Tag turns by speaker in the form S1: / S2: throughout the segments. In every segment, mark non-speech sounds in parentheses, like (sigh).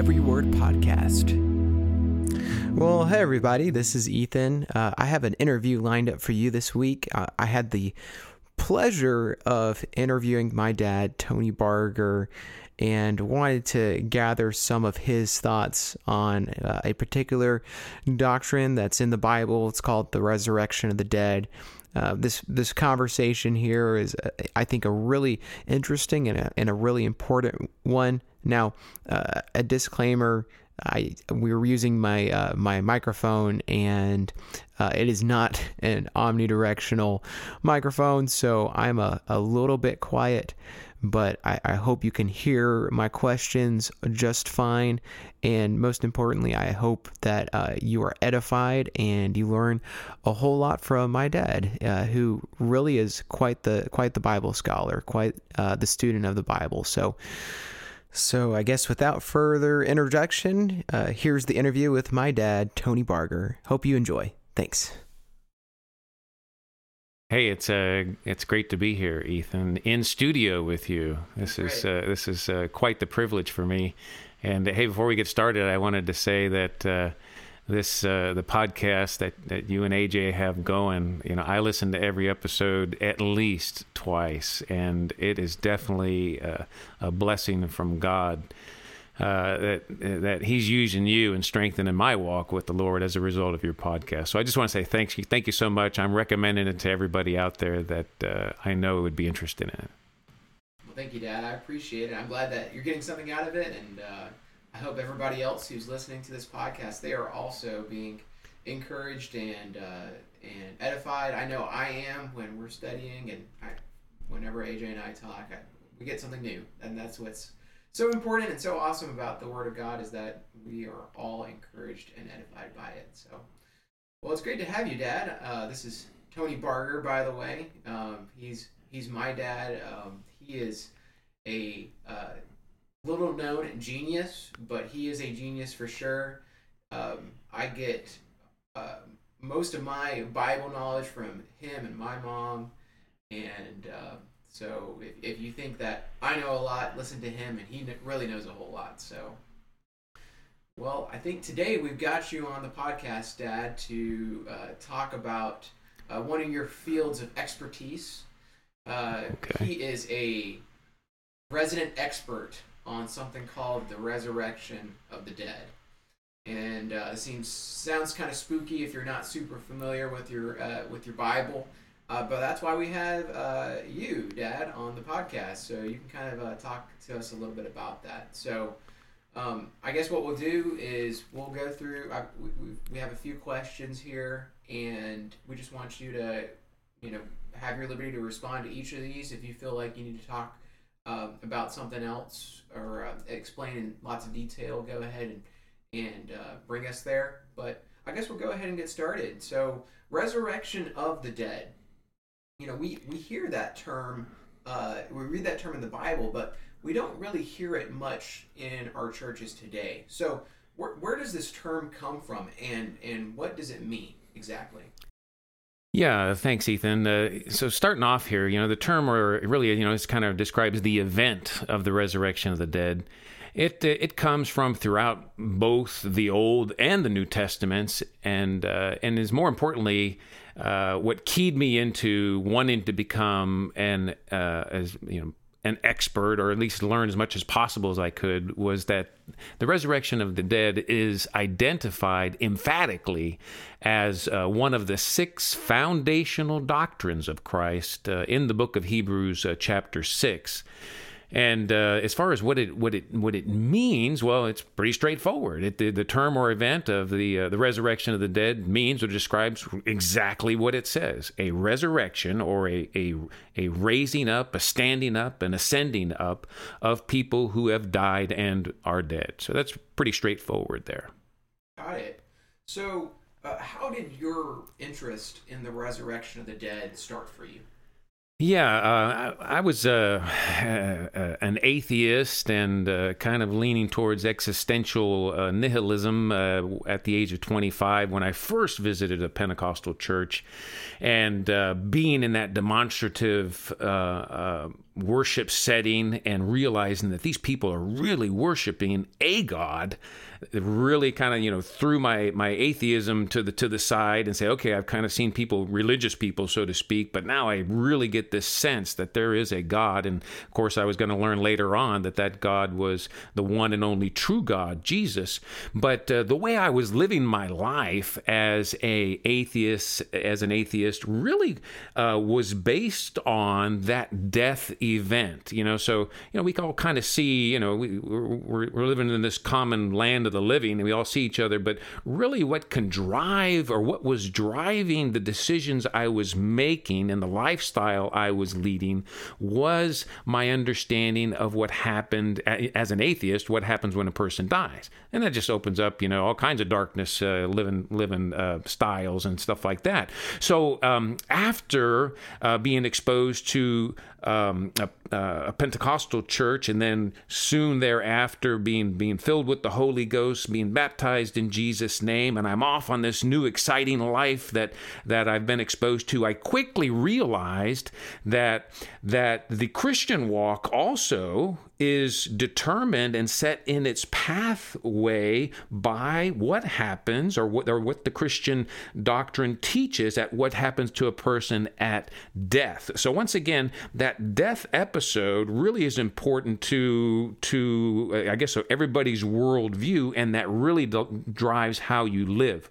S1: Every Word Podcast. Well, hey, everybody, this is Ethan. Uh, I have an interview lined up for you this week. Uh, I had the pleasure of interviewing my dad, Tony Barger, and wanted to gather some of his thoughts on uh, a particular doctrine that's in the Bible. It's called the resurrection of the dead. Uh, this this conversation here is, uh, I think, a really interesting and a, and a really important one. Now, uh, a disclaimer: I we were using my uh, my microphone, and uh, it is not (laughs) an omnidirectional microphone, so I'm a, a little bit quiet but I, I, hope you can hear my questions just fine. And most importantly, I hope that uh, you are edified and you learn a whole lot from my dad, uh, who really is quite the quite the Bible scholar, quite uh, the student of the Bible. So. So, I guess without further introduction, uh, here's the interview with my dad, Tony Barger. Hope you enjoy. Thanks.
S2: Hey, it's uh, it's great to be here, Ethan, in studio with you. This is uh, this is uh, quite the privilege for me. And hey, before we get started, I wanted to say that uh, this uh, the podcast that, that you and AJ have going. You know, I listen to every episode at least twice, and it is definitely uh, a blessing from God uh, that that He's using you and strengthening my walk with the Lord as a result of your podcast. So I just want to say thanks, thank you so much. I'm recommending it to everybody out there that uh, I know would be interested in it.
S3: Well, thank you, Dad. I appreciate it. I'm glad that you're getting something out of it, and uh, I hope everybody else who's listening to this podcast they are also being encouraged and uh, and edified. I know I am when we're studying, and I, whenever AJ and I talk, I, we get something new, and that's what's so important and so awesome about the Word of God is that we are all encouraged and edified by it. So, well, it's great to have you, Dad. Uh, this is Tony Barger, by the way. Um, he's he's my dad. Um, he is a uh, little known genius, but he is a genius for sure. Um, I get uh, most of my Bible knowledge from him and my mom, and uh, so if, if you think that I know a lot, listen to him, and he really knows a whole lot. So, well, I think today we've got you on the podcast, Dad, to uh, talk about uh, one of your fields of expertise. Uh, okay. He is a resident expert on something called the resurrection of the dead. And uh, it seems sounds kind of spooky if you're not super familiar with your uh, with your Bible. Uh, but that's why we have uh, you, Dad, on the podcast. So you can kind of uh, talk to us a little bit about that. So um, I guess what we'll do is we'll go through. I, we, we have a few questions here, and we just want you to, you know, have your liberty to respond to each of these. If you feel like you need to talk um, about something else or uh, explain in lots of detail, go ahead and and uh, bring us there. But I guess we'll go ahead and get started. So resurrection of the dead you know, we, we hear that term, uh, we read that term in the Bible, but we don't really hear it much in our churches today. So, where, where does this term come from, and, and what does it mean exactly?
S2: Yeah, thanks, Ethan. Uh, so, starting off here, you know, the term, or really, you know, it kind of describes the event of the resurrection of the dead. It uh, it comes from throughout both the Old and the New Testaments, and uh, and is more importantly uh, what keyed me into wanting to become an uh, as you know an expert or at least learn as much as possible as I could was that the resurrection of the dead is identified emphatically as uh, one of the six foundational doctrines of Christ uh, in the book of Hebrews, uh, chapter 6. And uh, as far as what it what it what it means, well, it's pretty straightforward. It, the, the term or event of the uh, the resurrection of the dead means or describes exactly what it says: a resurrection or a a a raising up, a standing up, an ascending up of people who have died and are dead. So that's pretty straightforward there.
S3: Got it. So, uh, how did your interest in the resurrection of the dead start for you?
S2: Yeah, uh, I, I, was uh, (sighs) uh, an atheist and uh, kind of leaning towards existential uh, nihilism uh, at the age of 25 when I first visited a Pentecostal church. And being in that demonstrative worship setting and realizing that these people are really worshiping a God really kind of you know threw my my atheism to the to the side and say okay I've kind of seen people religious people so to speak but now I really get this sense that there is a God. And of course I was going to learn later on that that God was the one and only true God Jesus. But uh, the way I was living my life as a atheist as an atheist really uh, was based on that death event you know? So you know we all kind of see you know we, we're, we're living in this common land of the living and we all see each other but really what can drive or what was driving the decisions I was making and the lifestyle I was leading was my understanding of what happened as an atheist what happens when a person dies. And that just opens up you know all kinds of darkness uh, living living uh, styles and stuff like that. So um, after uh, being exposed to um, a, a, Pentecostal church, and then soon thereafter being being filled with the Holy Ghost, being baptized in Jesus' name, and I'm off on this new exciting life that that I've been exposed to. I quickly realized that that the Christian walk also is determined and set in its pathway by what happens or what or what the Christian doctrine teaches at what happens to a person at death. So once again, that death episode really is important to to I guess so everybody's worldview, and that really drives how you live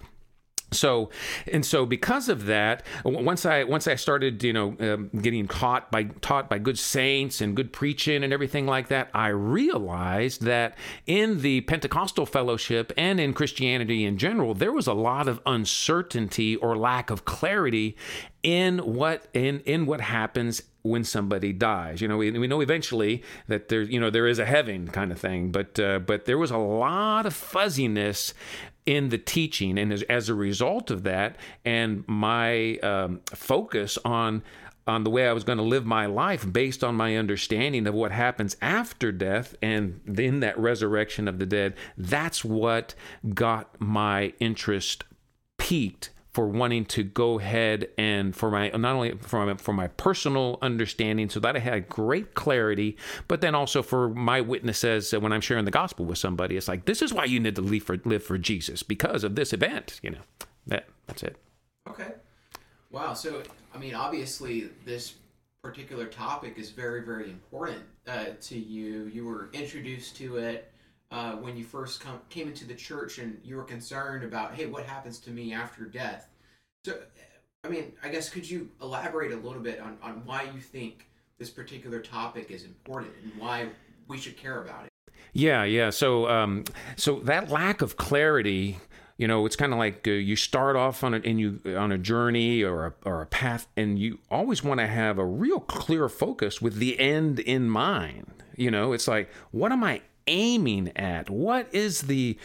S2: so and so because of that once i once i started you know um, getting taught by taught by good saints and good preaching and everything like that i realized that in the pentecostal fellowship and in christianity in general there was a lot of uncertainty or lack of clarity in what in in what happens when somebody dies. You know, we, we know eventually that there, you know, there is a heaven kind of thing, but uh, but there was a lot of fuzziness in the teaching. And as, as a result of that, and my um, focus on on the way I was going to live my life based on my understanding of what happens after death and then that resurrection of the dead, that's what got my interest piqued for wanting to go ahead and for my not only for my, for my personal understanding so that I had great clarity, but then also for my witnesses when I'm sharing the gospel with somebody. It's like this is why you need to live for live for Jesus because of this event. You know, that that's it.
S3: Okay. Wow. So I mean, obviously this particular topic is very very important uh, to you. You were introduced to it uh, when you first come, came into the church and you were concerned about, hey, what happens to me after death? So, I mean, I guess could you elaborate a little bit on, on why you think this particular topic is important and why we should care about it?
S2: Yeah, yeah. So, um, so that lack of clarity you know it's kind of like uh, you start off on a and you on a journey or a, or a path and you always want to have a real clear focus with the end in mind you know it's like what am i aiming at? What is the,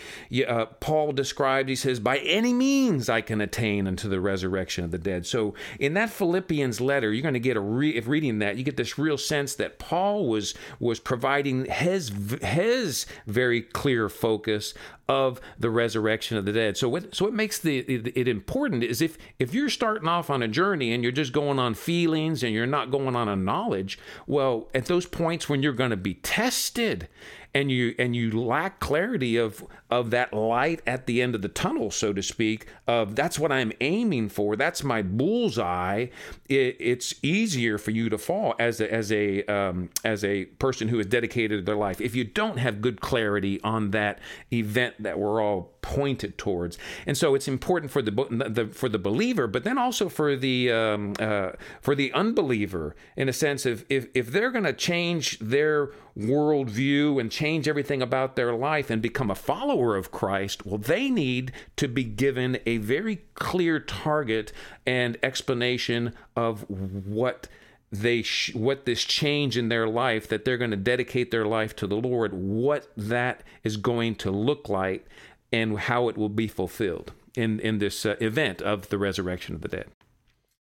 S2: uh, Paul described, he says, by any means I can attain unto the resurrection of the dead. So in that Philippians letter, you're going to get a, re- if reading that, you get this real sense that Paul was, was providing his, his very clear focus of the resurrection of the dead. So what so what makes the it, it, important is if if you're starting off on a journey and you're just going on feelings and you're not going on a knowledge, well, at those points when you're going to be tested and you and you lack clarity of of that light at the end of the tunnel so to speak of that's what i'm aiming for that's my bullseye it, it's easier for you to fall as a as a um, as a person who has dedicated their life. If you don't have good clarity on that event that we're all pointed towards. And so it's important for the, the for the believer but then also for the um, uh, for the unbeliever in a sense of if if they're going to change their worldview and change everything about their life and become a follower of Christ, well, they need to be given a very clear target and explanation of what they sh- what this change in their life that they're going to dedicate their life to the Lord, what that is going to look like, and how it will be fulfilled in in this uh, event of the resurrection of the dead.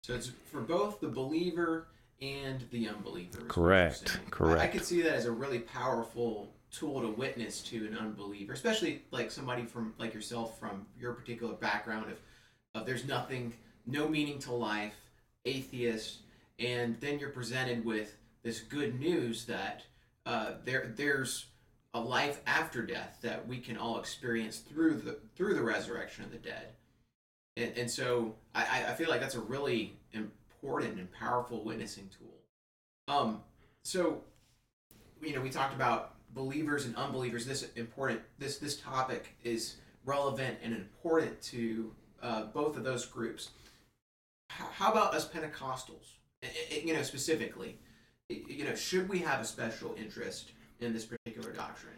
S3: So it's for both the believer and the unbeliever.
S2: Correct. Correct. I,
S3: I could see that as a really powerful tool to witness to an unbeliever, especially like somebody from like yourself from your particular background of of there's nothing, no meaning to life, atheist, and then you're presented with this good news that uh, there there's a life after death that we can all experience through the through the resurrection of the dead. And, and so I, I feel like that's a really important and powerful witnessing tool. Um, so you know, we talked about believers and unbelievers. This important this this topic is relevant and important to uh, both of those groups. How about us Pentecostals? You know, specifically, you know, should we have a special interest in this particular doctrine?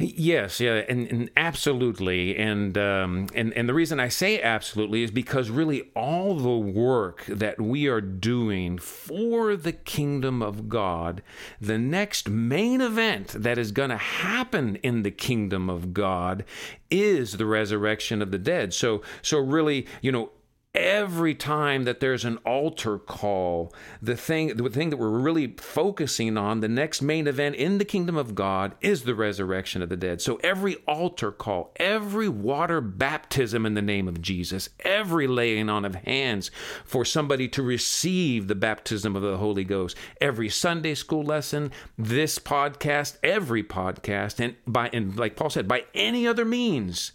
S2: Yes, yeah, and, and absolutely, and um, and and the reason I say absolutely is because really all the work that we are doing for the kingdom of God, the next main event that is going to happen in the kingdom of God is the resurrection of the dead. So so really, you know, every time that there's an altar call, the thing the thing that we're really focusing on, the next main event in the kingdom of God is the resurrection of the dead. So every altar call, every water baptism in the name of Jesus, every laying on of hands for somebody to receive the baptism of the Holy Ghost, every Sunday school lesson, this podcast, every podcast, and by and like Paul said, by any other means,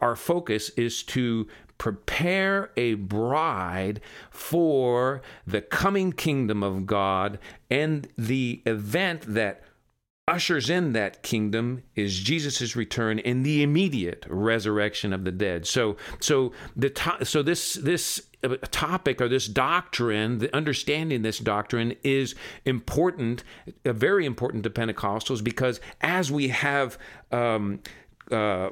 S2: our focus is to prepare a bride for the coming kingdom of God and the event that ushers in that kingdom is Jesus' return and the immediate resurrection of the dead. So so the to- so this this uh, topic or this doctrine, the understanding this doctrine is important, uh, very important to Pentecostals because as we have um, uh,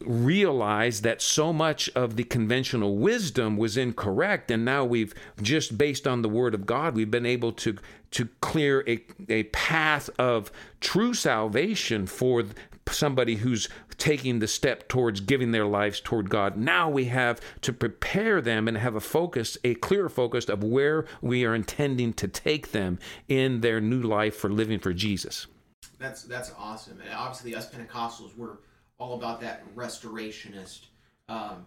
S2: realized that so much of the conventional wisdom was incorrect and now we've just based on the word of god we've been able to to clear a, a path of true salvation for somebody who's taking the step towards giving their lives toward God. Now we have to prepare them and have a focus, a clear focus of where we are intending to take them in their new life for living for Jesus.
S3: That's that's awesome. And obviously us Pentecostals we're all about that restorationist um,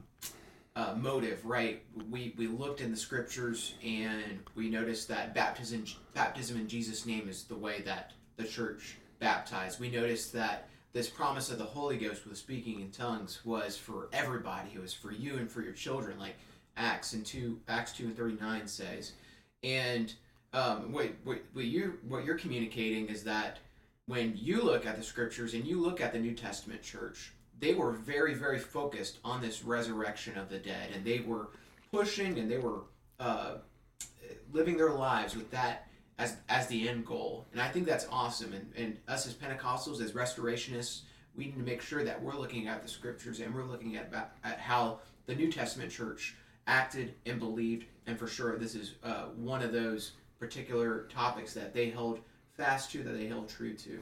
S3: uh, motive, right? We we looked in the scriptures and we noticed that baptism baptism in Jesus' name is the way that the church baptized. We noticed that this promise of the Holy Ghost with speaking in tongues was for everybody. It was for you and for your children, like Acts and two Acts two and thirty nine says. And um, what what what you what you're communicating is that when you look at the scriptures and you look at the New Testament church, they were very, very focused on this resurrection of the dead, and they were pushing and they were uh, living their lives with that as as the end goal. And I think that's awesome. And, and us as Pentecostals, as restorationists, we need to make sure that we're looking at the scriptures and we're looking at at how the New Testament church acted and believed. And for sure, this is uh, one of those particular topics that they held fast to, that they held true to.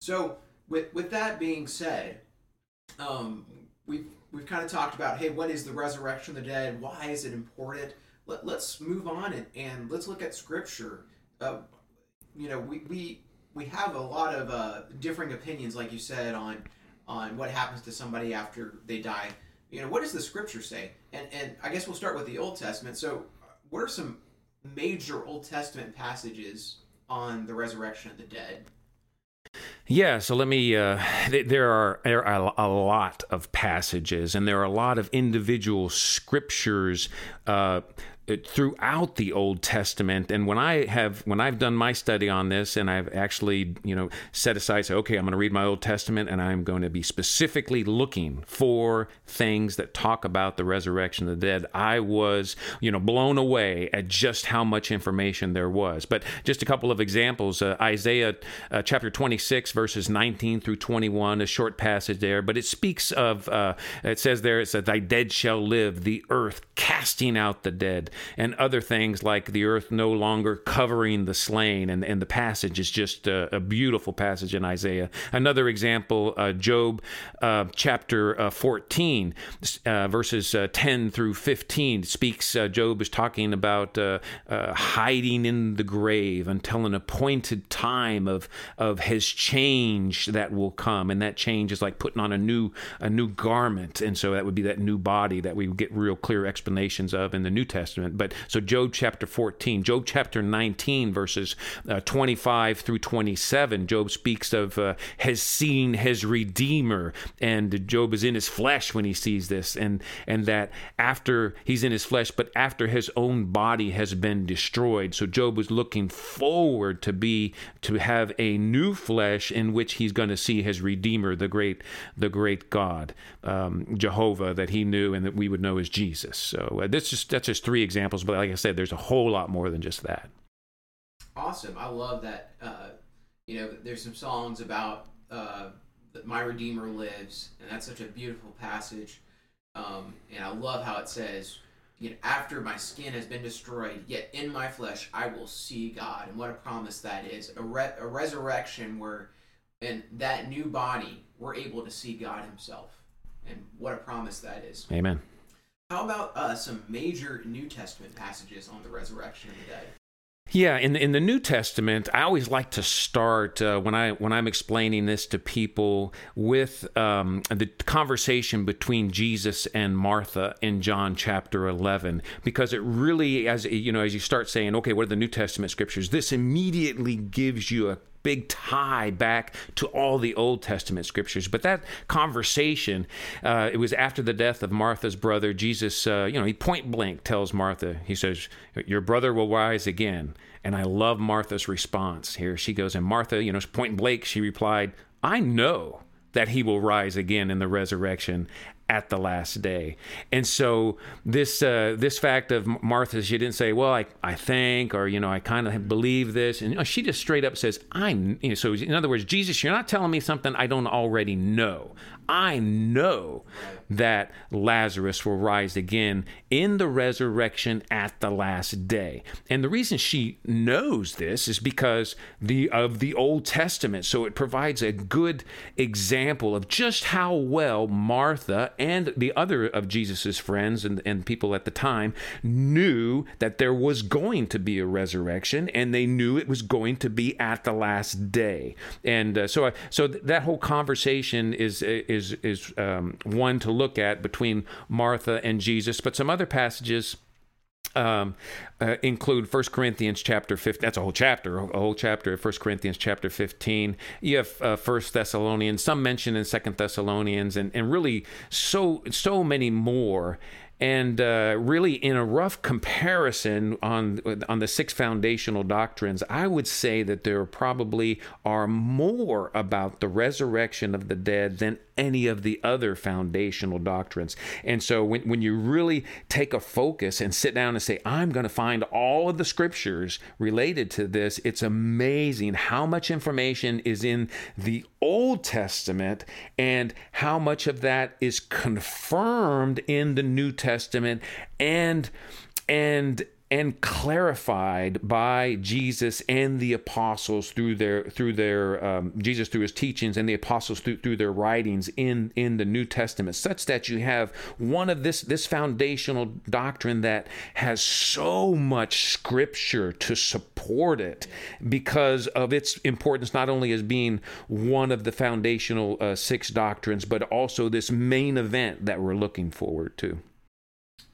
S3: So, with with that being said, um, we've we've kind of talked about, hey, what is the resurrection of the dead? Why is it important? Let, let's move on and, and let's look at scripture. Uh, you know, we, we we have a lot of uh, differing opinions, like you said, on on what happens to somebody after they die. You know, what does the scripture say? And and I guess we'll start with the Old Testament. So, what are some major Old Testament passages on the resurrection of the dead?
S2: Yeah, so let me. Uh, there are there are a lot of passages, and there are a lot of individual scriptures uh, throughout the Old Testament. And when I have when I've done my study on this, and I've actually you know set aside, say, okay, I'm going to read my Old Testament, and I'm going to be specifically looking for things that talk about the resurrection of the dead. I was you know blown away at just how much information there was. But just a couple of examples: uh, Isaiah uh, chapter 26, verses 19 through 21, a short passage there, but it speaks of. Uh, it says there, it says, "Thy dead shall live, the earth casting out the dead." And other things like the earth no longer covering the slain. And, and the passage is just a, a beautiful passage in Isaiah. Another example, uh, Job uh, chapter uh, 14, uh, verses uh, 10 through 15, speaks, Job is talking about hiding in the grave until an appointed time of, of his change that will come. And that change is like putting on a new, a new garment. And so that would be that new body that we get real clear explanations of in the New Testament But so Job chapter 14, Job chapter 19, verses uh, 25 through 27, Job speaks of uh, has seen his Redeemer, and Job is in his flesh when he sees this, and and that after he's in his flesh, but after his own body has been destroyed. So Job was looking forward to be to have a new flesh in which he's going to see his Redeemer, the great the great God, um, Jehovah that he knew and that we would know as Jesus. So uh, this just that's just three examples, but like I said, there's a whole lot more than just that.
S3: Awesome! I love that. Uh, you know, there's some songs about uh, that my Redeemer lives, and that's such a beautiful passage. Um, and I love how it says, you know, after my skin has been destroyed, yet in my flesh I will see God. And what a promise that is. A, re- a resurrection where in that new body we're able to see God Himself. And what a promise that is.
S2: Amen.
S3: How about uh, some major New Testament passages on the resurrection of the dead?
S2: Yeah, in the, in the New Testament, I always like to start uh, when I when I'm explaining this to people with um, the conversation between Jesus and Martha in John chapter 11, because it really, as you know, as you start saying, okay, what are the New Testament scriptures? This immediately gives you a big tie back to all the Old Testament scriptures. But that conversation, uh, it was after the death of Martha's brother. Jesus, uh, you know, he point blank tells Martha, he says, Your brother will rise again. And I love Martha's response here. She goes, and Martha, you know, point blank, she replied, I know that he will rise again in the resurrection at the last day. And so this uh, this fact of Martha, she didn't say, "Well, I, I think," or you know, "I kind of believe this," and you know, she just straight up says, "I." You know, so in other words, Jesus, you're not telling me something I don't already know. I know that Lazarus will rise again in the resurrection at the last day. And the reason she knows this is because the of the Old Testament. So it provides a good example of just how well Martha and the other of Jesus's friends and, and people at the time knew that there was going to be a resurrection and they knew it was going to be at the last day. And uh, so uh, so that whole conversation is is is um, one to look at between Martha and Jesus, but some other passages um, uh, include 1 Corinthians chapter 15. That's a whole chapter, a whole chapter of 1 Corinthians chapter 15. You have uh, 1 Thessalonians, some mention in 2 Thessalonians, and, and really so so many more and uh, really in a rough comparison on on the six foundational doctrines i would say that there probably are more about the resurrection of the dead than any of the other foundational doctrines. And so when, when you really take a focus and sit down and say i'm going to find all of the scriptures related to this it's amazing how much information is in the old testament and how much of that is confirmed in the new testament and and and clarified by Jesus and the apostles through their through their um, Jesus through his teachings and the apostles through, through their writings in in the New Testament, such that you have one of this this foundational doctrine that has so much scripture to support it because of its importance, not only as being one of the foundational uh, six doctrines, but also this main event that we're looking forward to.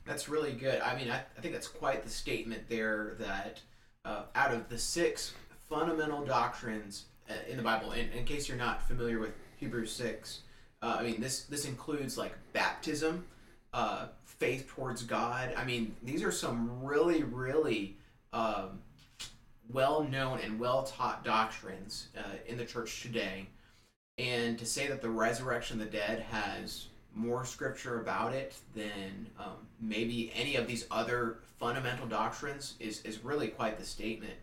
S3: That's really good. I mean, I, I think that's quite the statement there that uh, out of the six fundamental doctrines uh, in the Bible, in, in case you're not familiar with Hebrews 6, uh, I mean, this, this includes like baptism, uh, faith towards God. I mean, these are some really, really um, well known and well taught doctrines uh, in the church today. And to say that the resurrection of the dead has more scripture about it than um, maybe any of these other fundamental doctrines is, is really quite the statement.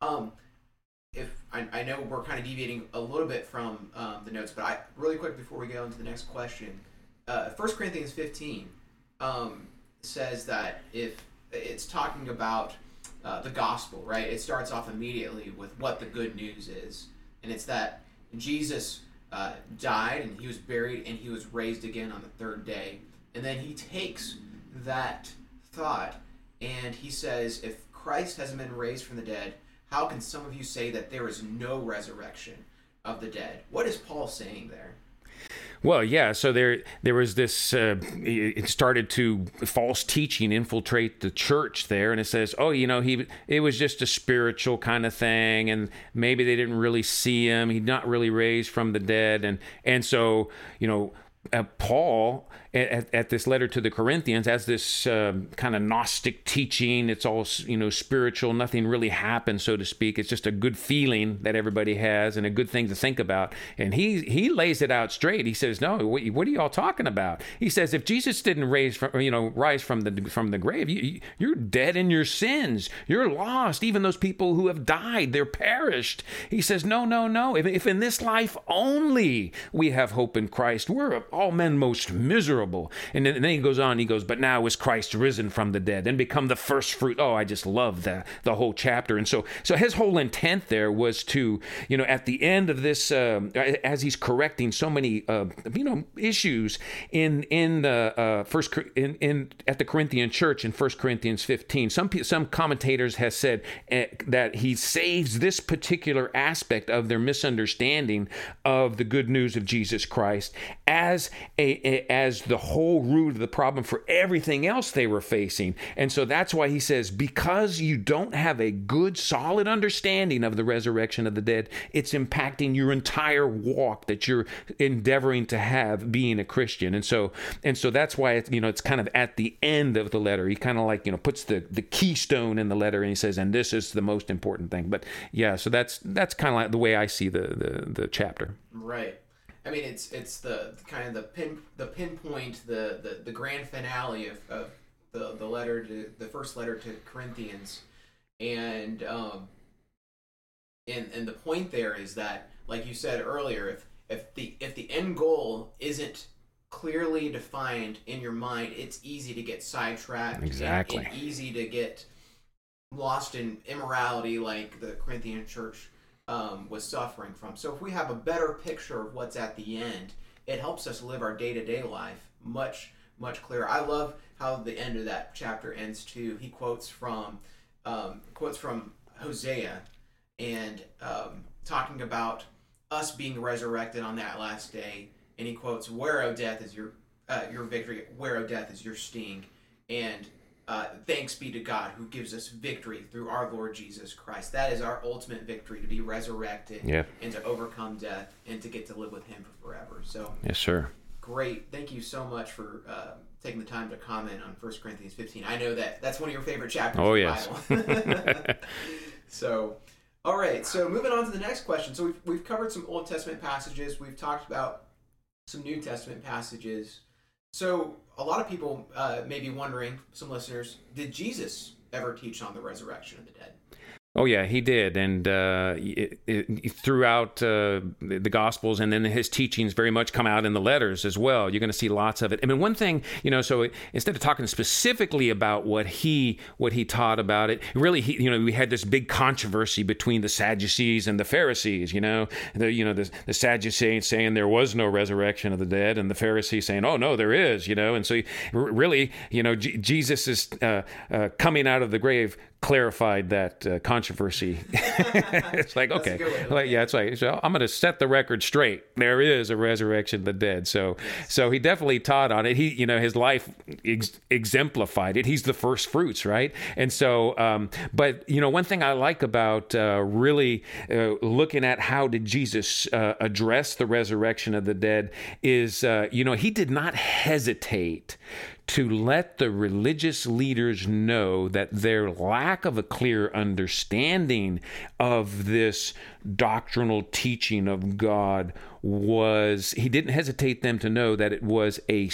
S3: Um, if I, I know we're kind of deviating a little bit from um, the notes, but I really quick before we go into the next question, uh, 1 Corinthians 15 um, says that if it's talking about uh, the gospel, right? It starts off immediately with what the good news is, and it's that Jesus uh, died and he was buried and he was raised again on the third day. And then he takes that thought and he says, if Christ hasn't been raised from the dead, how can some of you say that there is no resurrection of the dead? What is Paul saying there?
S2: Well, yeah. So there, there was this. Uh, it started to false teaching infiltrate the church there, and it says, "Oh, you know, he it was just a spiritual kind of thing, and maybe they didn't really see him. He's not really raised from the dead, and and so you know." Uh, Paul at, at, this letter to the Corinthians as this uh, kind of Gnostic teaching. It's all you know spiritual. Nothing really happens, so to speak. It's just a good feeling that everybody has and a good thing to think about. And he he lays it out straight. He says, "No, what, what are y'all talking about?" He says, "If Jesus didn't raise from you know rise from the from the grave, you, you're dead in your sins. You're lost. Even those people who have died, they're perished." He says, "No, no, no. If, if in this life only we have hope in Christ, we're all men most miserable." And then, and then he goes on, he goes, But now is Christ risen from the dead and become the first fruit. Oh, I just love the, the whole chapter. And so, so his whole intent there was to, you know, at the end of this, uh, as he's correcting so many, uh, you know, issues in in the uh, first in, in at the Corinthian church in First Corinthians 15, some some commentators have said uh, that he saves this particular aspect of their misunderstanding of the good news of Jesus Christ as a, a as the whole root of the problem for everything else they were facing. And so that's why he says, because you don't have a good, solid understanding of the resurrection of the dead, it's impacting your entire walk that you're endeavoring to have being a Christian. And so, and so that's why it's, you know, it's kind of at the end of the letter. He kind of like, you know, puts the, the keystone in the letter and he says, and this is the most important thing. But yeah, so that's, that's kind of like the way I see the, the, the chapter.
S3: Right. I mean, it's it's the, the kind of the pin the pinpoint the the, the grand finale of, of the the letter to the first letter to Corinthians, and um, and and the point there is that, like you said earlier, if if the if the end goal isn't clearly defined in your mind, it's easy to get sidetracked.
S2: Exactly.
S3: And, and easy to get lost in immorality, like the Corinthian church um, was suffering from. So if we have a better picture of what's at the end, it helps us live our day to day life much much clearer. I love how the end of that chapter ends too. He quotes from um, quotes from Hosea and um, talking about us being resurrected on that last day. And he quotes, "Where, O death, is your uh, your victory? Where, O death, is your sting?" And uh, thanks be to God who gives us victory through our Lord Jesus Christ. That is our ultimate victory to be resurrected
S2: yeah.
S3: and to overcome death and to get to live with Him for forever. So,
S2: yes, sir.
S3: Great. Thank you so much for uh, taking the time to comment on 1 Corinthians 15. I know that that's one of your favorite chapters.
S2: Oh, yes. (laughs)
S3: so, all right. So, moving on to the next question. So, we've, we've covered some Old Testament passages, we've talked about some New Testament passages. So, a lot of people uh, may be wondering, some listeners, did Jesus ever teach on the resurrection of the dead?
S2: Oh yeah, he did, and uh, it, it, throughout uh, the Gospels, and then his teachings very much come out in the letters as well. You're going to see lots of it. I mean, one thing, you know, so instead of talking specifically about what he what he taught about it, really, he, you know, we had this big controversy between the Sadducees and the Pharisees. You know, the you know the, the Sadducees saying there was no resurrection of the dead, and the Pharisees saying, oh no, there is. You know, and so really, you know, G- Jesus is uh, uh, coming out of the grave clarified that uh, controversy. (laughs) it's like okay, like, yeah, it's like so I'm going to set the record straight. There is a resurrection of the dead. So yes. so he definitely taught on it. He you know his life ex- exemplified it. He's the first fruits, right? And so, um, but you know one thing I like about uh, really uh, looking at how did Jesus uh, address the resurrection of the dead is uh, you know he did not hesitate to let the religious leaders know that their lack of a clear understanding of this doctrinal teaching of God was he didn't hesitate them to know that it was a,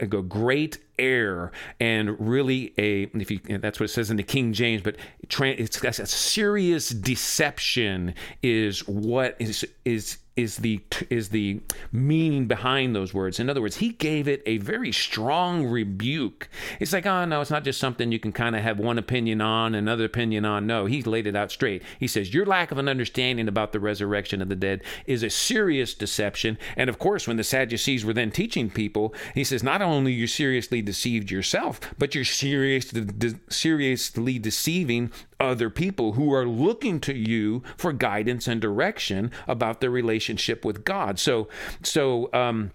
S2: a great error and really a if you that's what it says in the King James but it's a serious deception is what is is is the is the meaning behind those words. In other words, he gave it a very strong rebuke. It's like, oh no, it's not just something you can kind of have one opinion on, another opinion on. No, he laid it out straight. He says, your lack of an an understanding about the resurrection of the dead is a serious deception. And of course, when the Sadducees were then teaching people, he says, not only you seriously deceived yourself, but you're seriously, de- seriously deceiving other people who are looking to you for guidance and direction about their relationship with God. So, so, um,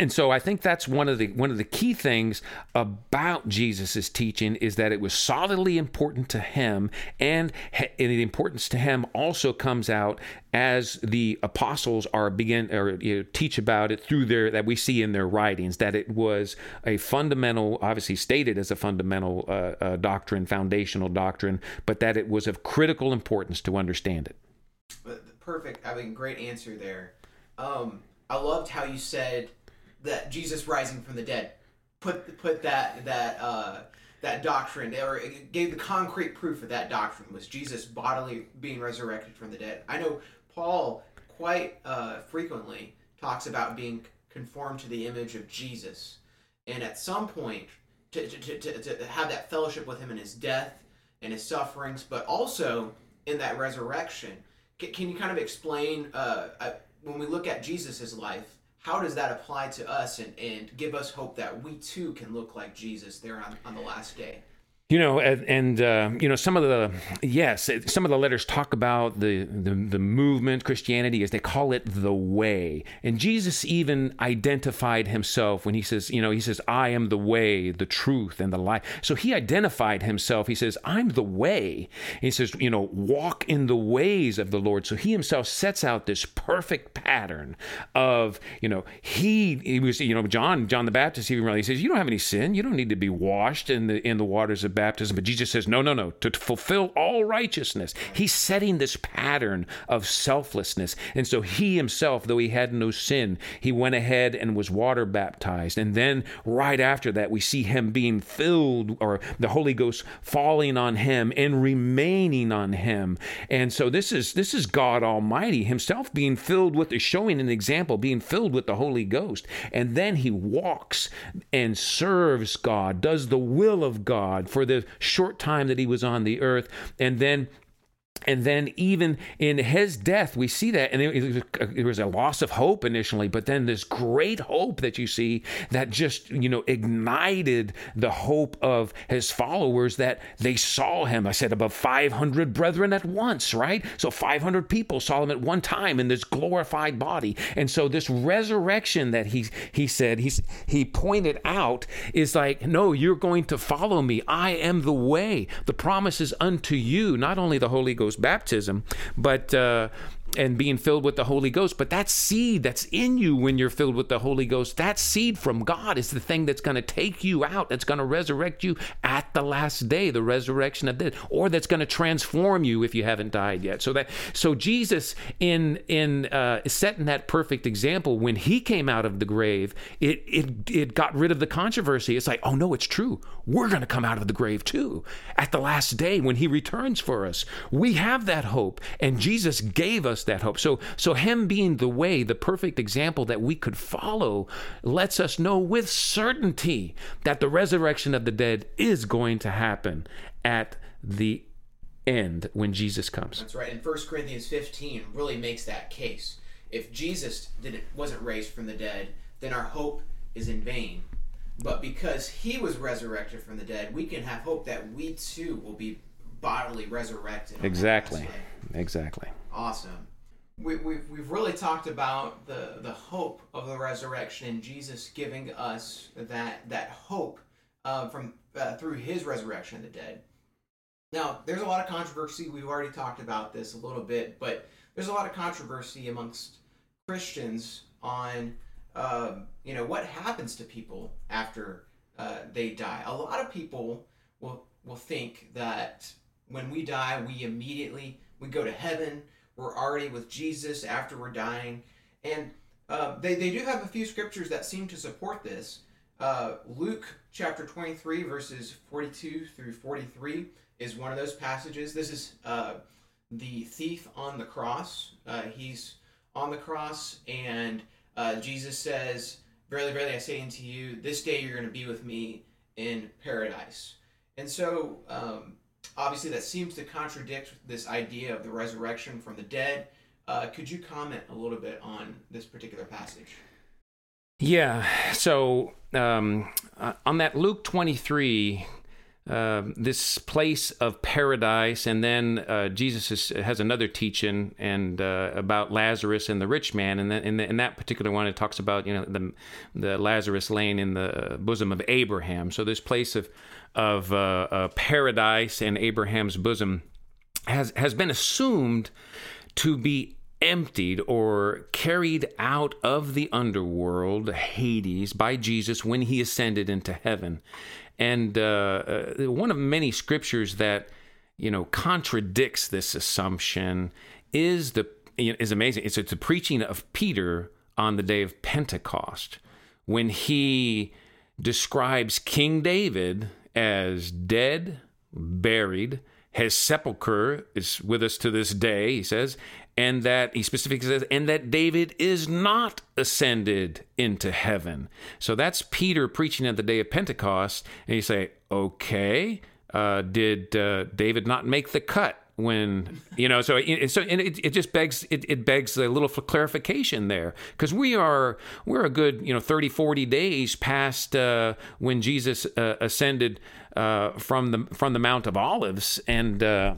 S2: and so I think that's one of the one of the key things about Jesus's teaching is that it was solidly important to him, and, and the importance to him also comes out as the apostles are begin or you know, teach about it through their that we see in their writings that it was a fundamental, obviously stated as a fundamental uh, uh, doctrine, foundational doctrine, but that it was of critical importance to understand it.
S3: Perfect. I mean, great answer there. Um, I loved how you said that Jesus rising from the dead put put that that uh, that doctrine or gave the concrete proof of that doctrine was Jesus bodily being resurrected from the dead. I know Paul quite uh, frequently talks about being conformed to the image of Jesus, and at some point to, to, to, to have that fellowship with him in his death and his sufferings, but also in that resurrection. Can, you kind of explain uh, uh when we look at Jesus' life? how does that apply to us and, and give us hope that we too can look like Jesus there on, on the last day?
S2: You know, and, and uh, you know some of the yes, some of the letters talk about the, the the movement Christianity as they call it the way, and Jesus even identified himself when he says, you know, he says, "I am the way, the truth, and the life." So he identified himself. He says, "I'm the way." He says, you know, walk in the ways of the Lord. So he himself sets out this perfect pattern of, you know, he he was, you know, John John the Baptist even he says, "You don't have any sin. You don't need to be washed in the in the waters of." Baptism. But Jesus says, no, no, no, to fulfill all righteousness. He's setting this pattern of selflessness. And so he himself, though he had no sin, he went ahead and was water baptized. And then right after that, we see him being filled or the Holy Ghost falling on him and remaining on him. And so this is this is God Almighty himself being filled with showing an example, being filled with the Holy Ghost. And then he walks and serves God, does the will of God for the the short time that he was on the earth. And then and then even in his death we see that and there was a loss of hope initially but then this great hope that you see that just you know ignited the hope of his followers that they saw him. I said above 500 brethren at once right? So 500 people saw him at one time in this glorified body. And so this resurrection that he he said he's he pointed out is like no you're going to follow me. I am the way the promise is unto you not only the holy ghost baptism, but uh, and being filled with the Holy Ghost. But that seed that's in you when you're filled with the Holy Ghost, that seed from God is the thing that's going to take you out, that's going to resurrect you at the last day, the resurrection of death, or that's going to transform you if you haven't died yet. So that so Jesus in in uh, setting that perfect example when he came out of the grave, it it it got rid of the controversy. It's like, oh no, it's true. We're going to come out of the grave too at the last day when he returns for us. We have that hope, and Jesus gave us that hope. So, so him being the way, the perfect example that we could follow, lets us know with certainty that the resurrection of the dead is going to happen at the end when Jesus comes.
S3: That's right. And 1 Corinthians 15 really makes that case. If Jesus didn't wasn't raised from the dead, then our hope is in vain. But because he was resurrected from the dead, we can have hope that we too will be bodily resurrected.
S2: Exactly. Exactly.
S3: Awesome we, we've, we've really talked about the, the hope of the resurrection and Jesus giving us that, that hope uh, from uh, through his resurrection of the dead. Now, there's a lot of controversy. We've already talked about this a little bit, but there's a lot of controversy amongst Christians on uh, you know what happens to people after uh, they die. A lot of people will will think that when we die, we immediately we go to heaven we're already with Jesus after we're dying. And uh, they, they do have a few scriptures that seem to support this. Uh, Luke chapter 23, verses 42 through 43 is one of those passages. This is uh, the thief on the cross. Uh, he's on the cross, and uh, Jesus says, Verily, verily, I say unto you, this day you're going to be with me in paradise. And so, um, obviously, that seems to contradict this idea of the resurrection from the dead. Uh, could you comment a little bit on this particular passage?
S2: Yeah. So um, uh, on that Luke 23, uh, this place of paradise, and then uh, Jesus is, has another teaching and uh, about Lazarus and the rich man, and then in, the, in, that particular one, it talks about you know the the Lazarus laying in the bosom of Abraham. So this place of of uh, paradise and Abraham's bosom has has been assumed to be emptied or carried out of the underworld, Hades, by Jesus when he ascended into heaven. And uh, uh, one of many scriptures that you know contradicts this assumption is the is amazing. It's, it's the preaching of Peter on the day of Pentecost when he describes King David as dead, buried. His sepulcher is with us to this day, he says, and that he specifically says, and that David is not ascended into heaven. So that's Peter preaching at the day of Pentecost. And you say, okay, uh, did uh, David not make the cut? when you know so so and it, it just begs it, it begs a little clarification there because we are we're a good you know 30 40 days past uh, when jesus uh, ascended uh, from the from the mount of olives and uh,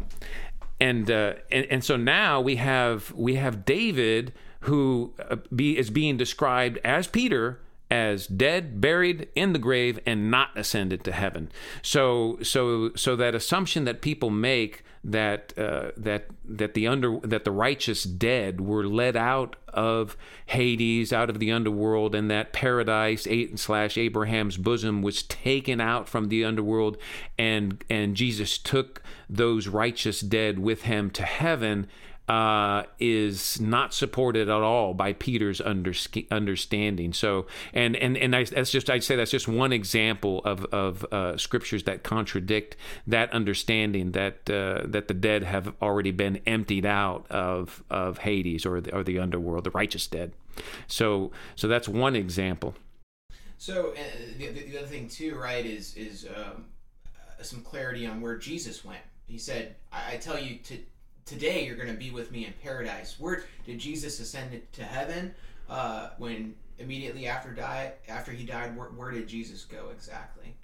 S2: and, uh, and and so now we have we have David who uh, be, is being described as Peter as dead, buried in the grave, and not ascended to heaven. So so so that assumption that people make that uh, that that the under that the righteous dead were led out of Hades, out of the underworld, and that paradise slash Abraham's bosom was taken out from the underworld, and and Jesus took those righteous dead with him to heaven uh, is not supported at all by Peter's under, understanding. So, and and and I, that's just I'd say that's just one example of of uh, scriptures that contradict that understanding that uh, that the dead have already been emptied out of of Hades or the, or the underworld, the righteous dead. So so that's one example.
S3: So uh, the, the other thing too, right, is is um, some clarity on where Jesus went. He said, "I, I tell you to." Today you're going to be with me in paradise. Where did Jesus ascend to heaven? Uh, when immediately after die after he died, where, where did Jesus go exactly?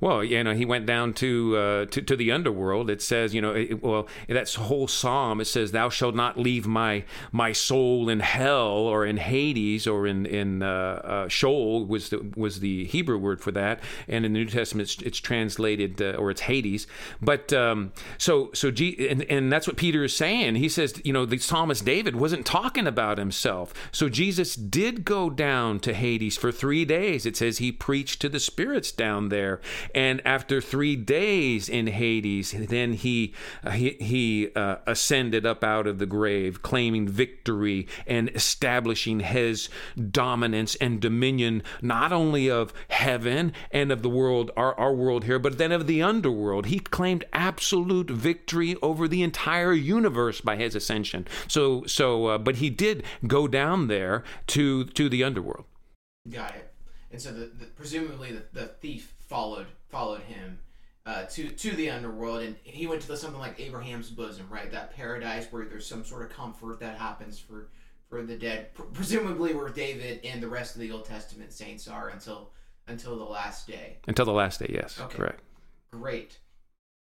S2: Well, you know, he went down to uh, to, to the underworld. It says, you know, it, well, that whole psalm. It says, "Thou shalt not leave my my soul in hell or in Hades or in in uh, uh, Sheol was the was the Hebrew word for that, and in the New Testament it's, it's translated uh, or it's Hades. But um, so so G, and, and that's what Peter is saying. He says, you know, the psalmist David wasn't talking about himself. So Jesus did go down to Hades for three days. It says he preached to the spirits down there and after three days in Hades, then he uh, he, he uh, ascended up out of the grave, claiming victory and establishing his dominance and dominion not only of heaven and of the world, our, our world here, but then of the underworld. He claimed absolute victory over the entire universe by his ascension. So so, uh, but he did go down there to to the underworld.
S3: Got it. And so, the, the presumably, the, the thief followed followed him uh, to to the underworld, and he went to the, something like Abraham's bosom, right? That paradise where there's some sort of comfort that happens for for the dead, P- presumably where David and the rest of the Old Testament saints are until until the last day.
S2: Until the last day, yes, okay. correct.
S3: Great.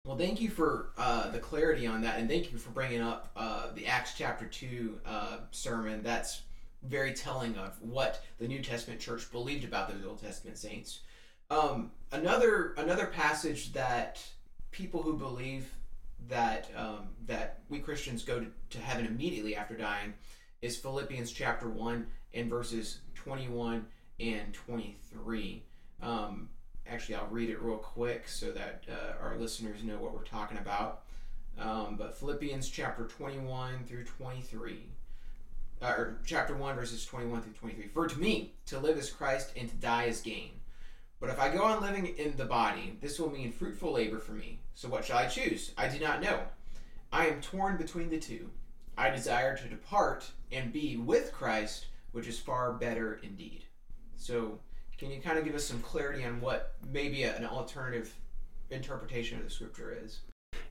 S3: Well, thank you for uh, the clarity on that, and thank you for bringing up uh, the Acts chapter two uh, sermon. That's very telling of what the New Testament church believed about those Old Testament saints. Um, another another passage that people who believe that um, that we Christians go to, to heaven immediately after dying is Philippians chapter one and verses twenty one and twenty three. Um, actually, I'll read it real quick so that uh, our listeners know what we're talking about. Um, but Philippians chapter 21 through 23, uh, or chapter 1, verses 21 through 23. For to me, to live is Christ and to die is gain. But if I go on living in the body, this will mean fruitful labor for me. So what shall I choose? I do not know. I am torn between the two. I desire to depart and be with Christ, which is far better indeed. So, can you kind of give us some clarity on what maybe an alternative interpretation of the scripture is?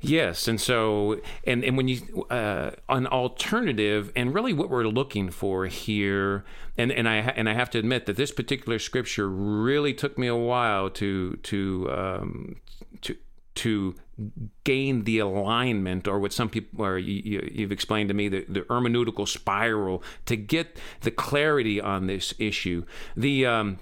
S2: Yes, and so and and when you uh, an alternative, and really what we're looking for here, and and I and I have to admit that this particular scripture really took me a while to to um, to to gain the alignment or what some people or you, have explained to me the, the hermeneutical spiral to get the clarity on this issue. The um,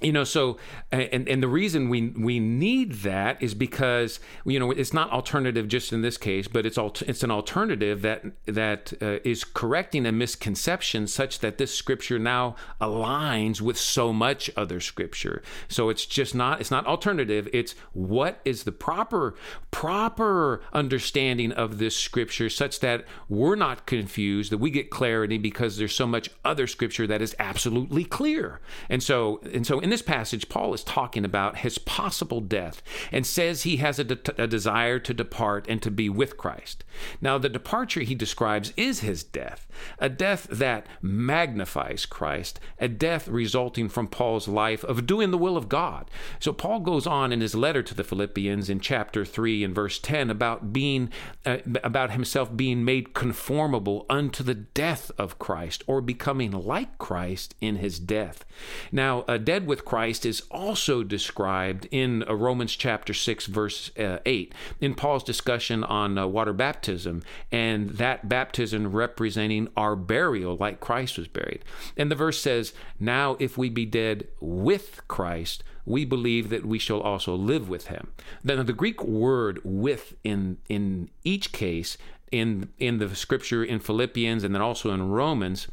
S2: you know so and and the reason we we need that is because you know it's not alternative just in this case but it's alt- it's an alternative that that uh, is correcting a misconception such that this scripture now aligns with so much other scripture. So it's just not it's not alternative. It's what is the proper proper understanding of this scripture such that we're not confused that we get clarity because there's so much other scripture that is absolutely clear. And so and so in this passage, Paul is talking about his possible death and says he has a, de- a, desire to depart and to be with Christ. Now, the departure he describes is his death, a death that magnifies Christ, a death resulting from Paul's life of doing the will of God. So, Paul goes on in his letter to the Philippians in chapter 3 and verse 10 about being, uh, about himself being made conformable unto the death of Christ or becoming like Christ in his death. Now, a dead with with Christ is also described in uh, Romans chapter 6, verse uh, 8, in Paul's discussion on uh, water baptism, and that baptism representing our burial, like Christ was buried. And the verse says, Now if we be dead with Christ, we believe that we shall also live with him. Then the Greek word with in in each case in in the scripture in Philippians and then also in Romans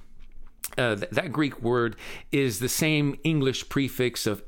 S2: uh, th- that Greek word is the same English prefix of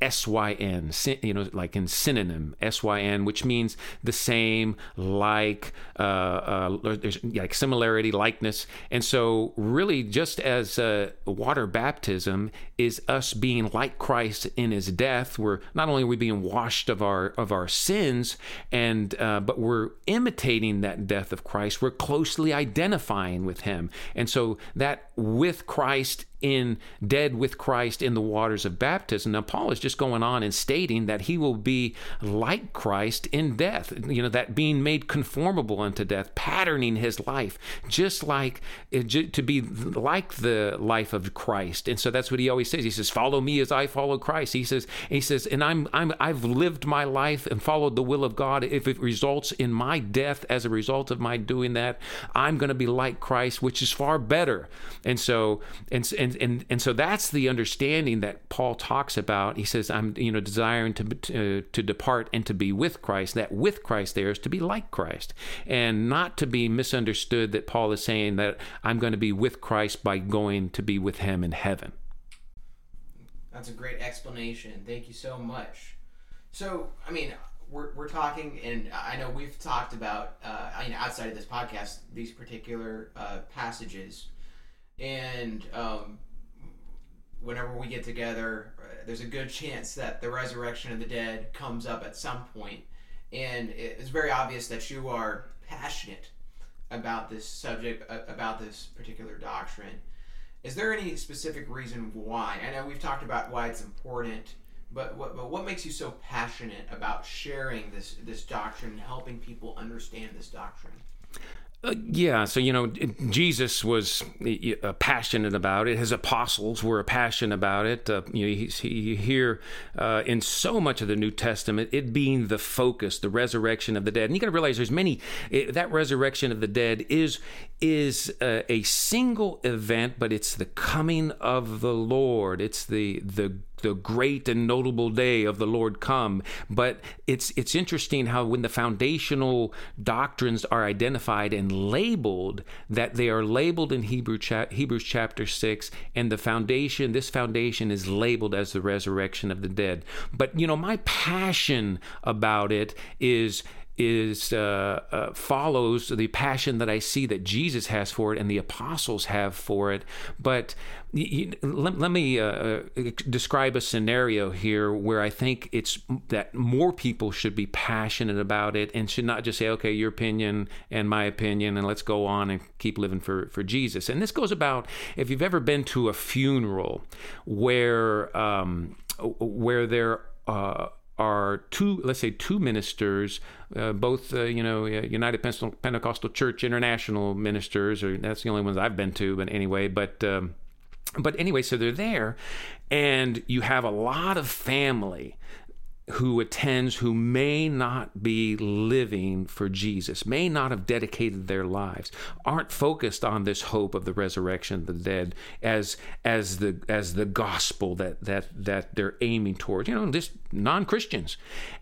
S2: syn, you know, like in synonym syn, which means the same, like, uh, uh, like similarity, likeness, and so really, just as uh, water baptism is us being like Christ in His death, we're not only are we being washed of our of our sins, and uh, but we're imitating that death of Christ. We're closely identifying with Him, and so that with Christ Christ in dead with Christ in the waters of baptism. Now, Paul is just going on and stating that he will be like Christ in death, you know, that being made conformable unto death, patterning his life, just like eh, to be like the life of Christ. And so that's what he always says. He says, Follow me as I follow Christ. He says, he says, and I'm I'm I've lived my life and followed the will of God. If it results in my death as a result of my doing that, I'm going to be like Christ, which is far better. And so and and and and so that's the understanding that Paul talks about. He says, "I'm you know desiring to to, depart and to be with Christ." That with Christ there is to be like Christ, and not to be misunderstood that Paul is saying that I'm going to be with Christ by going to be with Him in heaven.
S3: That's a great explanation. Thank you so much. So, I mean, we're, we're talking, and I know we've talked about, uh, I mean, outside of this podcast, these particular uh, passages and um, whenever we get together, uh, there's a good chance that the resurrection of the dead comes up at some point. And it's very obvious that you are passionate about this subject, about this particular doctrine. Is there any specific reason why? I know we've talked about why it's important, but what, but what makes you so passionate about sharing this, this doctrine and helping people understand this doctrine?
S2: Uh, yeah, so you know, Jesus was uh, passionate about it. His apostles were passionate about it. Uh, you, know, you hear uh, in so much of the New Testament it being the focus, the resurrection of the dead. And you got to realize there's many. It, that resurrection of the dead is is uh, a single event, but it's the coming of the Lord. It's the the the great and notable day of the Lord come. But it's it's interesting how when the foundational doctrines are identified and labeled, that they are labeled in Hebrew cha- Hebrews chapter six, and the foundation, this foundation is labeled as the resurrection of the dead. But you know, my passion about it is is uh, uh, follows the passion that I see that Jesus has for it and the apostles have for it. But let, let me uh, uh, describe a scenario here where I think it's that more people should be passionate about it and should not just say, "Okay, your opinion and my opinion, and let's go on and keep living for for Jesus." And this goes about if you've ever been to a funeral where um, where there uh, are two, let's say, two ministers, uh, both uh, you know United Pentecostal Church International ministers, or that's the only ones I've been to, but anyway, but. Um, but anyway, so they're there, and you have a lot of family who attends who may not be living for Jesus, may not have dedicated their lives, aren't focused on this hope of the resurrection of the dead as as the as the gospel that that that they're aiming towards. You know, just non-Christians.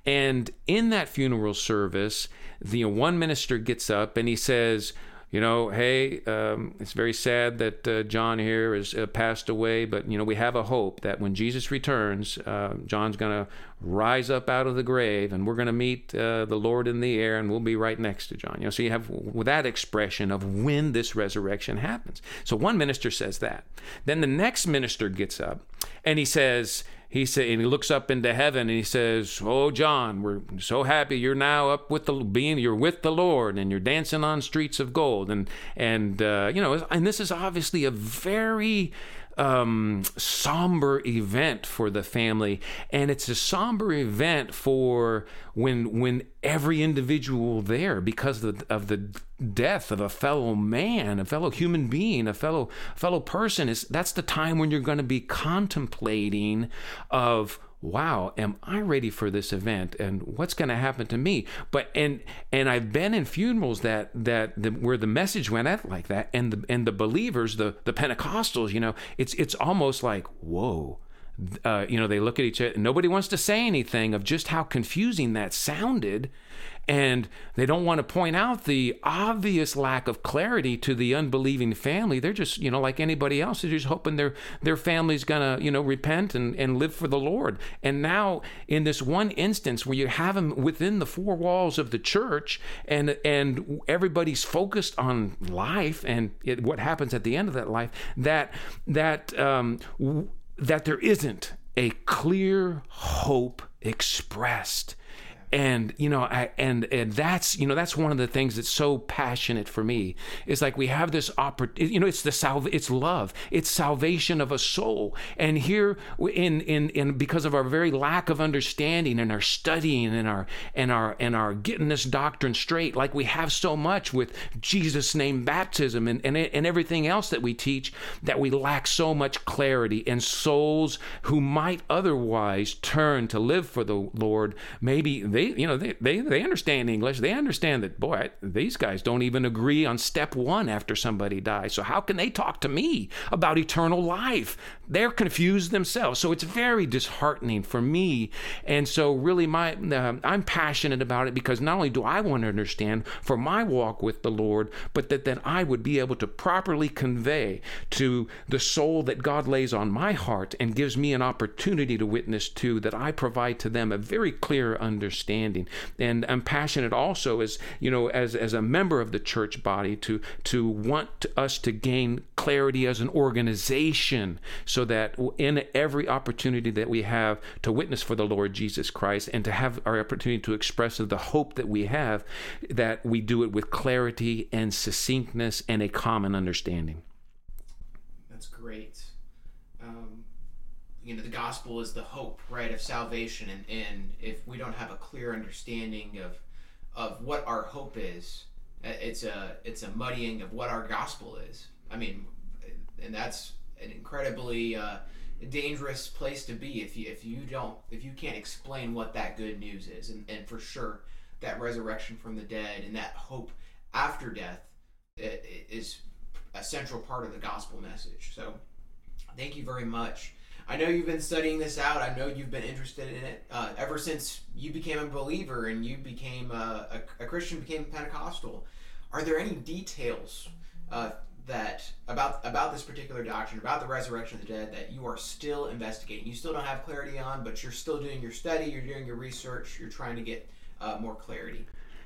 S2: And in that funeral service, the one minister gets up and he says, you know, hey, um, it's very sad that uh, John here has uh, passed away, but, you know, we have a hope that when Jesus returns, uh, John's going to rise up out of the grave and we're going to meet uh, the Lord in the air and we'll be right next to John. You know, so you have that expression of when this resurrection happens. So one minister says that. Then the next minister gets up and he says, he said, and he looks up into heaven and he says, "Oh, John, we're so happy you're now up with the being, you're with the Lord, and you're dancing on streets of gold." And and uh, you know, and this is obviously a very um, somber event for the family, and it's a somber event for when when every individual there, because of the, of the death of a fellow man, a fellow human being, a fellow fellow person, is that's the time when you're going to be contemplating of wow am i ready for this event and what's going to happen to me? But and and i've been in funerals that that the, where the message went out like that and the and the believers the the pentecostals you know it's it's almost like whoa. Uh, you know they look at each other nobody wants to say anything of just how confusing that sounded and they don't want to point out the obvious lack of clarity to the unbelieving family. They're just, you know, like anybody else, they're just hoping their their family's gonna, you know, repent and, and live for the Lord. And now, in this one instance where you have them within the four walls of the church, and and everybody's focused on life and it, what happens at the end of that life, that that um, that there isn't a clear hope expressed and you know I, and and that's you know that's one of the things that's so passionate for me. Is like we have this opportunity you know it's the salve it's love. It's salvation of a soul. And here in in in because of our very lack of understanding and our studying and our and our and our getting this doctrine straight like we have so much with Jesus name baptism and and, and everything else that we teach that we lack so much clarity. And souls who might otherwise turn to live for the Lord maybe they they you know they, they they understand English. They understand that boy, these guys don't even agree on step one after somebody dies. So how can they talk to me about eternal life? They're confused themselves. So it's very disheartening for me. And so really, my uh, I'm passionate about it because not only do I want to understand for my walk with the Lord, but that then I would be able to properly convey to the soul that God lays on my heart and gives me an opportunity to witness to that I provide to them a very clear understanding understanding. And I'm passionate also as you know as as a member of the church body to to want us to gain clarity as an organization, so that in every opportunity that we have to witness for the Lord Jesus Christ and to have our opportunity to express the hope that we have, that we do it with clarity and succinctness and a common understanding.
S3: That's great. You know the gospel is the hope right of salvation. And, and if we don't have a clear understanding of of what our hope is it's a it's a muddying of what our gospel is. I mean and that's an incredibly uh, dangerous place to be if you if you don't if you can't explain what that good news is. And, and for sure that resurrection from the dead and that hope after death is a central part of the gospel message. So thank you very much I know you've been studying this out. I know you've been interested in it uh, ever since you became a believer and you became a, a, a Christian, became Pentecostal. Are there any details uh, that about about this particular doctrine, about the resurrection of the dead, that you are still investigating? You still don't have clarity on, but you're still doing your study, you're doing your research, you're trying to get uh, more clarity.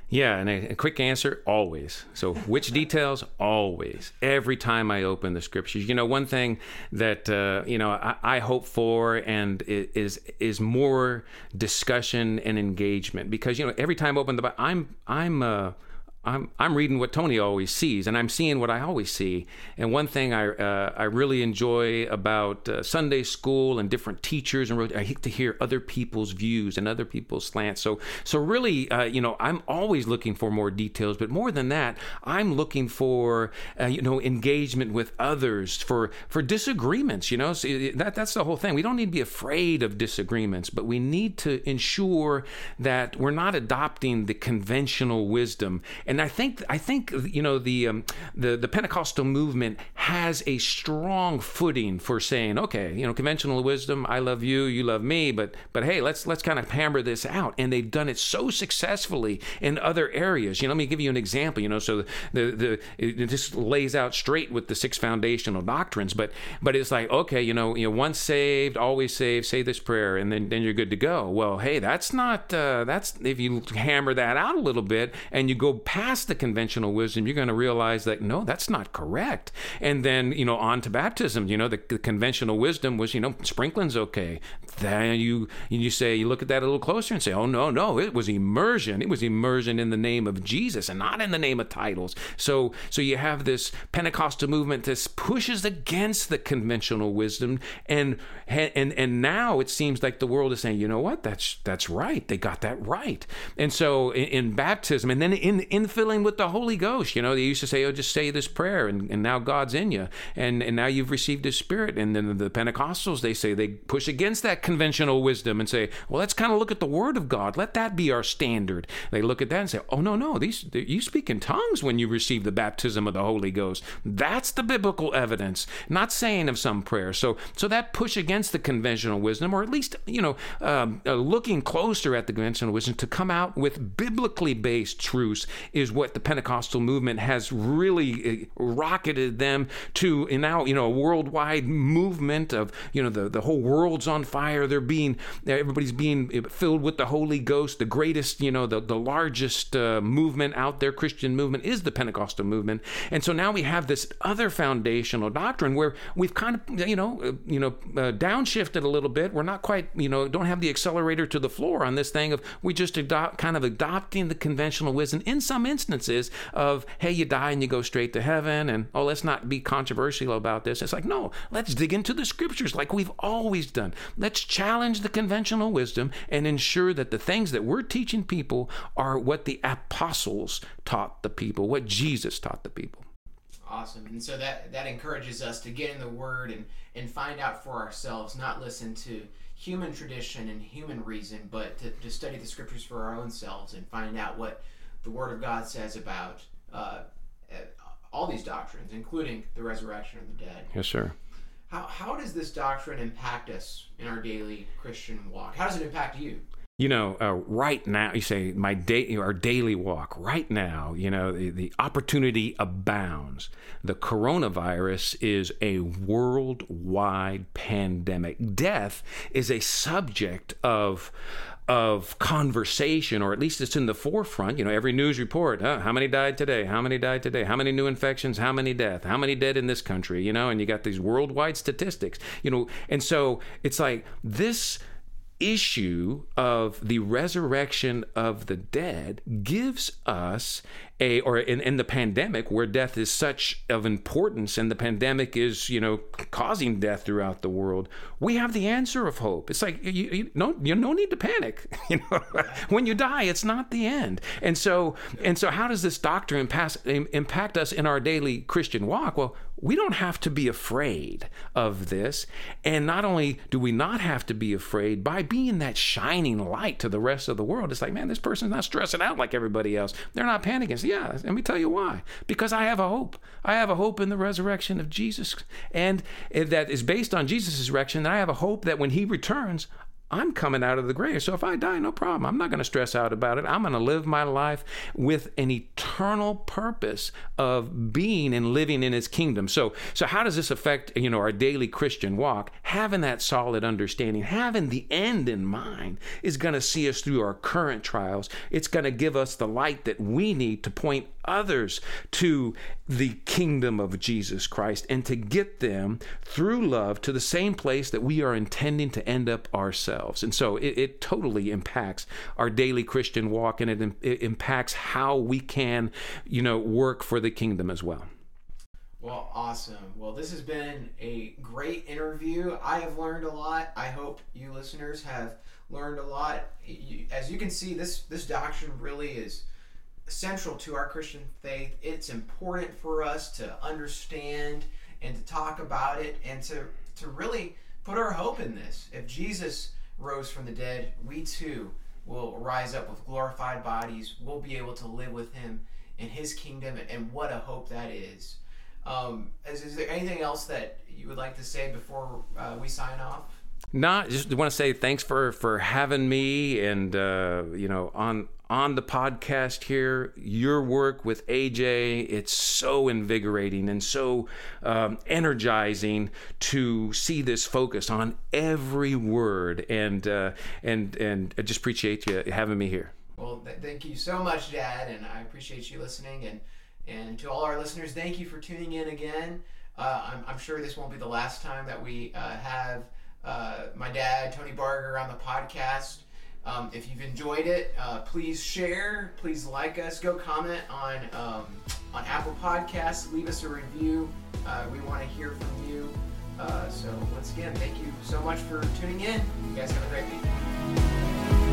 S2: Yeah, and a, a, quick answer always. So, which details? Always. Every time I open the scriptures. You know, one thing that, uh, you know, I, I, hope for and is is more discussion and engagement because, you know, every time I open the Bible, I'm, I'm, uh, I'm I'm reading what Tony always sees, and I'm seeing what I always see. And one thing I uh, I really enjoy about uh, Sunday school and different teachers, and I get to hear other people's views and other people's slants. So so really, uh, you know, I'm always looking for more details, but more than that, I'm looking for uh, you know engagement with others for for disagreements. You know, so that that's the whole thing. We don't need to be afraid of disagreements, but we need to ensure that we're not adopting the conventional wisdom. And I think I think you know the um, the the Pentecostal movement has a strong footing for saying, okay, you know, conventional wisdom, I love you, you love me, but but hey, let's let's kind of hammer this out. And they've done it so successfully in other areas. You know, let me give you an example. You know, so the the it just lays out straight with the six foundational doctrines, but but it's like okay, you know, you know, once saved, always saved. Say this prayer, and then then you're good to go. Well, hey, that's not uh, that's if you hammer that out a little bit and you go past the conventional wisdom, you're going to realize that no, that's not correct. And then you know, on to baptism. You know, the, the conventional wisdom was you know, sprinkling's okay. Then you you say you look at that a little closer and say, oh no, no, it was immersion. It was immersion in the name of Jesus and not in the name of titles. So so you have this Pentecostal movement that pushes against the conventional wisdom, and and and now it seems like the world is saying, you know what, that's that's right. They got that right. And so in, in baptism, and then in, in infilling with the Holy Ghost, you know, they used to say, oh, just say this prayer, and, and now God's in you, and and now you've received His Spirit. And then the Pentecostals, they say they push against that conventional wisdom and say, well, let's kind of look at the Word of God. Let that be our standard. They look at that and say, oh no, no, these you speak in tongues when you receive the baptism of the Holy Ghost. That's the biblical evidence. Not saying of some prayer. So so that push against the conventional wisdom, or at least you know, um, uh, looking closer at the conventional wisdom to come out with biblically based truths is what the Pentecostal movement has really uh, rocketed them to. Now you know a worldwide movement of you know the the whole world's on fire. They're being everybody's being filled with the Holy Ghost. The greatest you know the the largest uh, movement out there, Christian movement, is the Pentecostal movement. And so now we have this other foundational doctrine where we've kind of you know uh, you know uh, downshifted a little bit. We're not quite you know don't have the accelerator to the floor on this thing of we just adopt kind of adopting the conventional wisdom in some instances of hey you die and you go straight to heaven and oh let's not be controversial about this. It's like no, let's dig into the scriptures like we've always done. Let's challenge the conventional wisdom and ensure that the things that we're teaching people are what the apostles taught the people, what Jesus taught the people.
S3: Awesome. And so that that encourages us to get in the word and and find out for ourselves, not listen to human tradition and human reason, but to, to study the scriptures for our own selves and find out what the Word of God says about uh, all these doctrines, including the resurrection of the dead.
S2: Yes, sir.
S3: How, how does this doctrine impact us in our daily Christian walk? How does it impact you?
S2: you know, uh, right now, you say my day, our daily walk. Right now, you know, the, the opportunity abounds. The coronavirus is a worldwide pandemic. Death is a subject of of conversation, or at least it's in the forefront. You know, every news report, how many died today? How many died today? How many new infections? How many death? How many dead in this country? You know, and you got these worldwide statistics. You know, and so it's like this issue of the resurrection of the dead gives us a or in, in the pandemic where death is such of importance and the pandemic is you know causing death throughout the world we have the answer of hope it's like you, you no you no need to panic (laughs) you know when you die it's not the end and so and so how does this doctrine impact, impact us in our daily christian walk well we don't have to be afraid of this. And not only do we not have to be afraid by being that shining light to the rest of the world, it's like, man, this person's not stressing out like everybody else. They're not panicking. Yeah, let me tell you why. Because I have a hope. I have a hope in the resurrection of Jesus. And eh, that is based on Jesus' resurrection. And I have a hope that when he returns, I'm coming out of the grave. So if I die, no problem. I'm not going to stress out about it. I'm going to live my life with an eternal purpose of being and living in his kingdom. So so how does this affect, you know, our daily Christian walk? Having that solid understanding, having the end in mind is going to see us through our current trials. It's going to give us the light that we need to point others to the kingdom of Jesus Christ and to get them through love to the same place that we are intending to end up ourselves And so it, it totally impacts our daily Christian walk and it, it impacts how we can, you know, work for the kingdom as well.
S3: Well, awesome. Well, this has been a great interview. I have learned a lot. I hope you listeners have learned a lot. As you can see, this this doctrine really is central to our Christian faith. It's important for us to understand and to talk about it and to to really put our hope in this. If Jesus rose from the dead, we too will rise up with glorified bodies. We'll be able to live with him in his kingdom and what a hope that is. Um, is, is, there anything else that you would like to say before uh, we sign off?
S2: Not just want to say thanks for for having me and uh, you know on on the podcast here. Your work with AJ, it's so invigorating and so um, energizing to see this focus on every word and uh, and and I just appreciate you having me here.
S3: Well, th- thank you so much, Dad, and I appreciate you listening and. And to all our listeners, thank you for tuning in again. Uh, I'm, I'm, sure this won't be the last time that we uh, have uh, my dad, Tony Barger, on the podcast. Um, if you've enjoyed it, uh, please share. Please like us. Go comment on um, on Apple Podcasts. Leave us a review. Uh, we want to hear from you. Uh, so once again, thank you so much for tuning in. You guys have a great week.